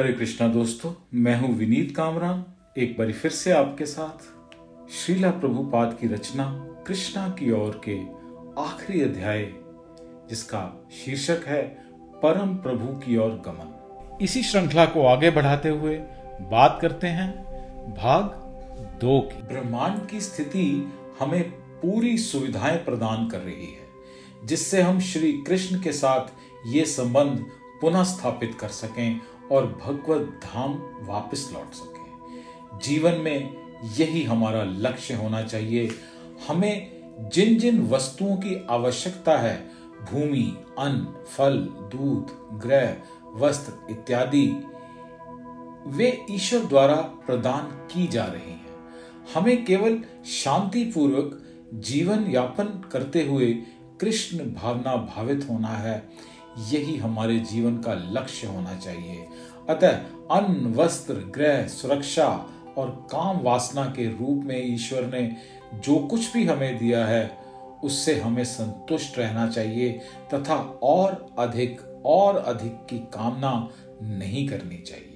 हरे कृष्णा दोस्तों, मैं हूँ विनीत कामरान, एक बार फिर से आपके साथ। श्रीला प्रभुपाद की रचना कृष्णा की ओर के आखिरी अध्याय, जिसका शीर्षक है परम प्रभु की ओर गमन। इसी श्रृंखला को आगे बढ़ाते हुए बात करते हैं भाग दो की। ब्रह्मांड की स्थिति हमें पूरी सुविधाएँ प्रदान कर रही है, जिससे हम श्री कृष्ण के साथ ये संबंध पुनः स्थापित कर सकें और भगवत धाम वापस लौट सके। जीवन में यही हमारा लक्ष्य होना चाहिए। हमें जिन जिन वस्तुओं की आवश्यकता है, भूमि, अन्न, फल, दूध, ग्रह, वस्त्र इत्यादि, वे ईश्वर द्वारा प्रदान की जा रही हैं। हमें केवल शांति पूर्वक जीवन यापन करते हुए कृष्ण भावना भावित होना है। यही हमारे जीवन का लक्ष्य होना चाहिए। अतः अन्न, वस्त्र, ग्रह, सुरक्षा और काम वासना के रूप में ईश्वर ने जो कुछ भी हमें दिया है, उससे हमें संतुष्ट रहना चाहिए तथा और अधिक और अधिक की कामना नहीं करनी चाहिए।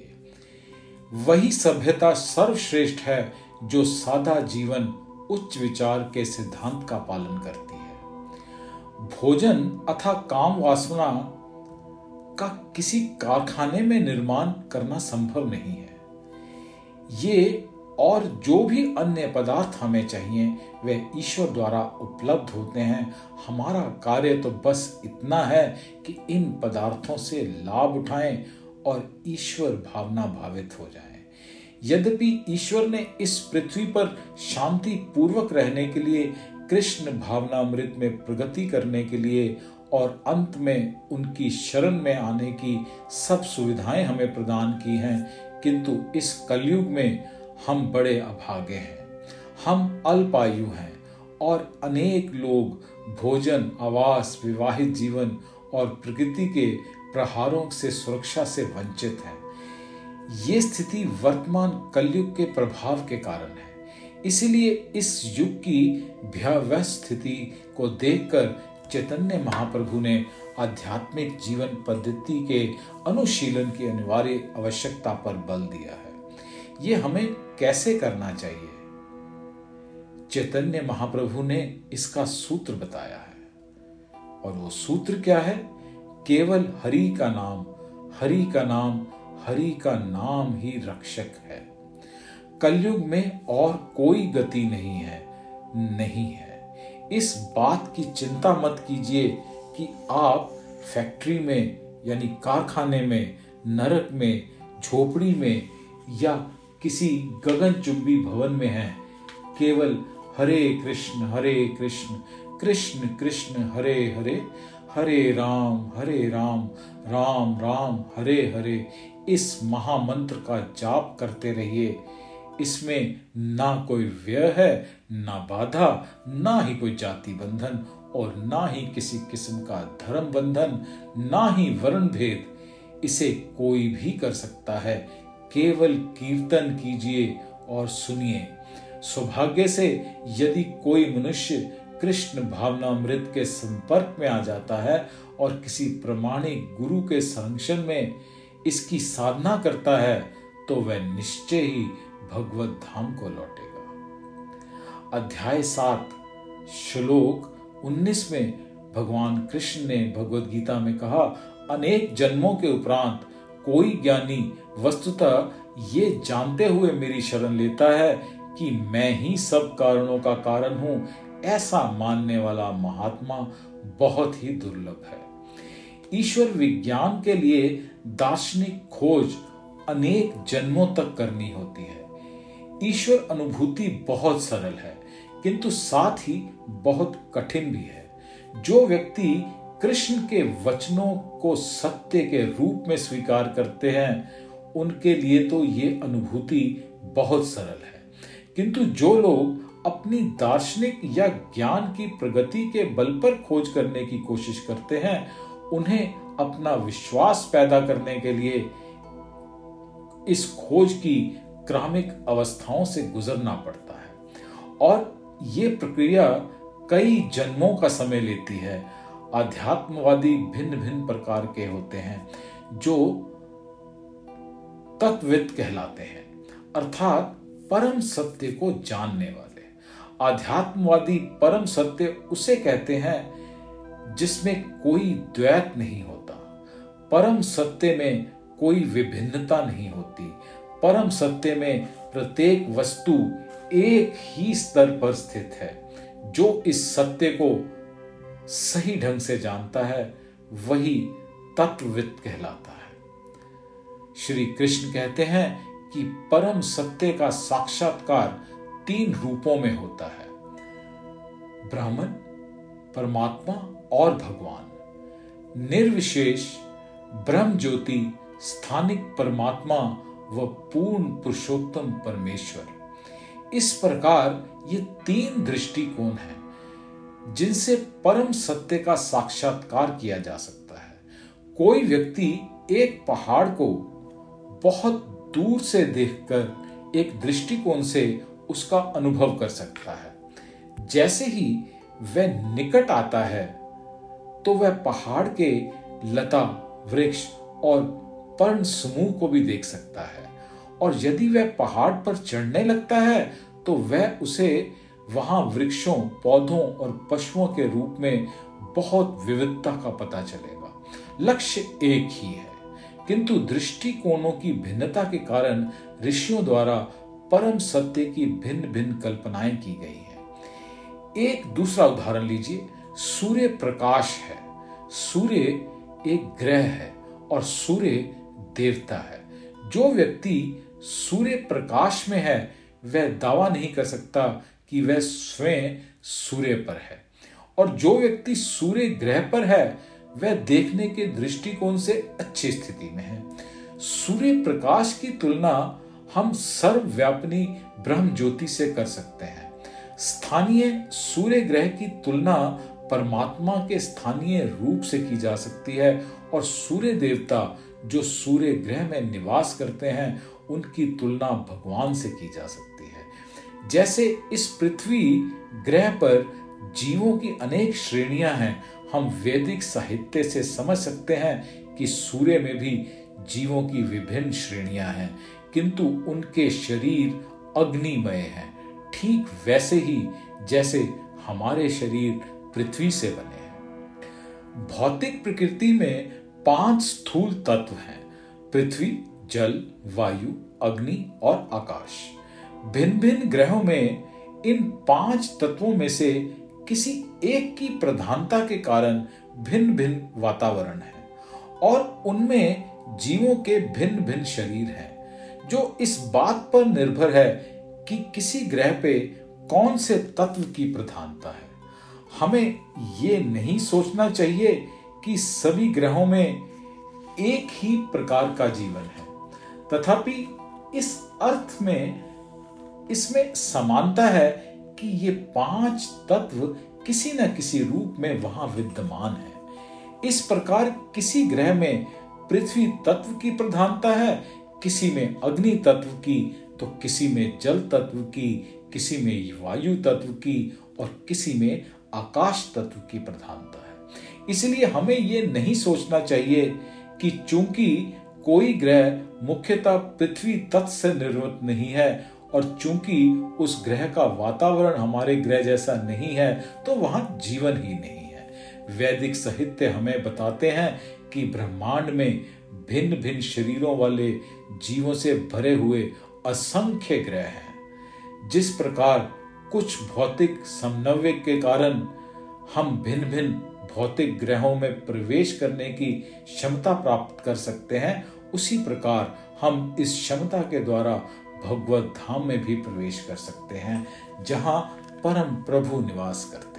वही सभ्यता सर्वश्रेष्ठ है जो सादा जीवन उच्च विचार के सिद्धांत का पालन करती है भोजन अथा काम वासना का किसी कारखाने में निर्माण करना संभव नहीं है ये और जो भी अन्य पदार्थ हमें चाहिए, वे ईश्वर द्वारा उपलब्ध होते हैं हमारा कार्य तो बस इतना है कि इन पदार्थों से लाभ उठाएँ और ईश्वर भावना भावित हो जाएँ। यद्यपि ईश्वर ने इस पृथ्वी पर शांति पूर्वक रहने के लिए कृष्ण भावनामृत में प्रगति करने के लिए और अंत में उनकी शरण में आने की सब सुविधाएँ हमें प्रदान की हैं, किंतु इस कलयुग में हम बड़े अभागे हैं। हम अल्पायु हैं और अनेक लोग भोजन, आवास, विवाहित जीवन और प्रकृति के प्रहारों से सुरक्षा से वंचित हैं। ये स्थिति वर्तमान कलयुग के प्रभाव के कारण है। इसलिए इस युग की भयावह स्थिति को देखकर चैतन्य महाप्रभु ने आध्यात्मिक जीवन पद्धति के अनुशीलन की अनिवार्य आवश्यकता पर बल दिया है। ये हमें कैसे करना चाहिए? चैतन्य महाप्रभु ने इसका सूत्र बताया है। और वो सूत्र क्या है? केवल हरि का नाम, हरि का नाम, हरि का नाम ही रक्षक है। कलयुग में और कोई गति नहीं है नहीं है। इस बात की चिंता मत कीजिए कि आप फैक्ट्री में, यानी कारखाने में, नरक में, झोपड़ी में या किसी गगनचुंबी भवन में हैं। केवल हरे कृष्ण हरे कृष्ण कृष्ण कृष्ण, हरे हरे हरे राम हरे राम राम राम, हरे हरे। इस महामंत्र का जाप करते रहिए। इसमें ना कोई व्यय है, ना बाधा, ना ही कोई जाति बंधन और ना ही किसी किस्म का धर्म बंधन, ना ही वर्ण भेद। इसे कोई भी कर सकता है। केवल कीर्तन कीजिए और सुनिए। सौभाग्य से यदि कोई मनुष्य कृष्ण भावनामृत के संपर्क में आ जाता है और किसी प्रमाणिक गुरु के संरक्षण में इसकी साधना करता है तो वह निश्चय ही भगवत धाम को लौटेगा। अध्याय सात, श्लोक उन्नीस में भगवान कृष्ण ने भगवत गीता में कहा, अनेक जन्मों के उपरांत कोई ज्ञानी वस्तुतः ये जानते हुए मेरी शरण लेता है कि मैं ही सब कारणों का कारण हूँ, ऐसा मानने वाला महात्मा बहुत ही दुर्लभ है। ईश्वर विज्ञान के लिए दार्शनिक खोज अनेक जन्मों तक करनी होती है। ईश्वर अनुभूति बहुत सरल है, किंतु साथ ही बहुत कठिन भी है। जो व्यक्ति कृष्ण के वचनों को सत्य के रूप में स्वीकार करते हैं, उनके लिए तो ये अनुभूति बहुत सरल है। किंतु जो लोग अपनी दार्शनिक या ज्ञान की प्रगति के बल पर खोज करने की कोशिश करते हैं, उन्हें अपना विश्वास पैदा करने के लिए इस खोज की क्रमिक अवस्थाओं से गुजरना पड़ता है। और ये प्रक्रिया कई जन्मों का समय लेती है। अध्यात्मवादी भिन्न भिन्न प्रकार के होते हैं, जो तत्वित कहलाते हैं, अर्थात परम सत्य को जानने वाले। आध्यात्मवादी परम सत्य उसे कहते हैं, जिसमें कोई द्वैत नहीं होता। परम सत्य में कोई विभिन्नता नहीं होती। परम सत्य में प्रत्येक वस्तु एक ही स्तर पर स्थित है। जो इस सत्य को सही ढंग से जानता है, वही तत्वविद कहलाता है। श्री कृष्ण कहते हैं कि परम सत्य का साक्षात्कार तीन रूपों में होता है। ब्राह्मण, परमात्मा और भगवान। निर्विशेष ब्रह्म ज्योति स्थानिक परमात्मा व पूर्ण पुरुषोत्तम परमेश्वर। इस प्रकार ये तीन दृष्टिकोण हैं, जिनसे परम सत्य का साक्षात्कार किया जा सकता है। कोई व्यक्ति एक पहाड़ को बहुत दूर से देखकर एक दृष्टिकोण से उसका अनुभव कर सकता है। जैसे ही वह निकट आता है तो वह पहाड़ के लता, वृक्ष और पर्ण समूह को भी देख सकता है। और यदि वह पहाड़ पर चढ़ने लगता है तो वह उसे वहाँ वृक्षों, पौधों और पशुओं के रूप में बहुत विविधता का पता चलेगा। लक्ष्य एक ही है। किंतु दृष्टिकोणों की भिन्नता के कारण ऋषियों द्वारा परम सत्य की भिन्न भिन्न कल्पनाएँ की गई हैं। एक दूसरा उदाहरण लीजिए। सूर्य प्रकाश है। सूर्य एक ग्रह है और सूर्य देवता है। जो व्यक्ति सूर्य प्रकाश में है, वह दावा नहीं कर सकता कि वह स्वयं सूर्य पर है। और जो व्यक्ति सूर्य ग्रह पर है, वह देखने के दृष्टिकोण से अच्छी स्थिति में है। सूर्य प्रकाश की तुलना हम सर्वव्यापनी ब्रह्म ज्योति से कर सकते हैं। स्थानीय सूर्य ग्रह की तुलना परमात्मा के स्थानीय रूप से की जा सकती है और सूर्य देवता जो सूर्य ग्रह में निवास करते हैं, उनकी तुलना भगवान से की जा सकती है। जैसे इस पृथ्वी ग्रह पर जीवों की अनेक श्रेणियाँ हैं, हम वैदिक साहित्य से समझ सकते हैं कि सूर्य में भी जीवों की विभिन्न श्रेणियाँ हैं, किंतु उनके शरीर अग्निमय हैं। ठीक वैसे ही जैसे हमारे शरीर पृथ्वी से बने हैं। भौतिक प्रकृति में पाँच स्थूल तत्व हैं, पृथ्वी, जल, वायु, अग्नि और आकाश। भिन्न भिन्न ग्रहों में इन पाँच तत्वों में से किसी एक की प्रधानता के कारण भिन्न भिन्न वातावरण है और उनमें जीवों के भिन्न भिन्न शरीर हैं, जो इस बात पर निर्भर है कि किसी ग्रह पे कौन से तत्व की प्रधानता है। हमें ये नहीं सोचना चाहिए कि सभी ग्रहों में एक ही प्रकार का जीवन है। तथापि इस अर्थ में, इसमें समानता है कि ये पाँच तत्व किसी न किसी रूप में वहाँ विद्यमान है। इस प्रकार किसी ग्रह में पृथ्वी तत्व की प्रधानता है, किसी में अग्नि तत्व की तो किसी में जल तत्व की, किसी में वायु तत्व की, और किसी में आकाश तत्व की प्रधानता इसलिए हमें ये नहीं सोचना चाहिए कि चूँकि कोई ग्रह मुख्यतः पृथ्वी तत्व से निर्मित नहीं है और चूँकि उस ग्रह का वातावरण हमारे ग्रह जैसा नहीं है तो वहाँ जीवन ही नहीं है। वैदिक साहित्य हमें बताते हैं कि ब्रह्मांड में भिन्न भिन्न शरीरों वाले जीवों से भरे हुए असंख्य ग्रह हैं। जिस प्रकार कुछ भौतिक समन्वय के कारण हम भिन्न भिन्न भौतिक ग्रहों में प्रवेश करने की क्षमता प्राप्त कर सकते हैं। उसी प्रकार हम इस क्षमता के द्वारा भगवत धाम में भी प्रवेश कर सकते हैं, जहाँ परम प्रभु निवास करते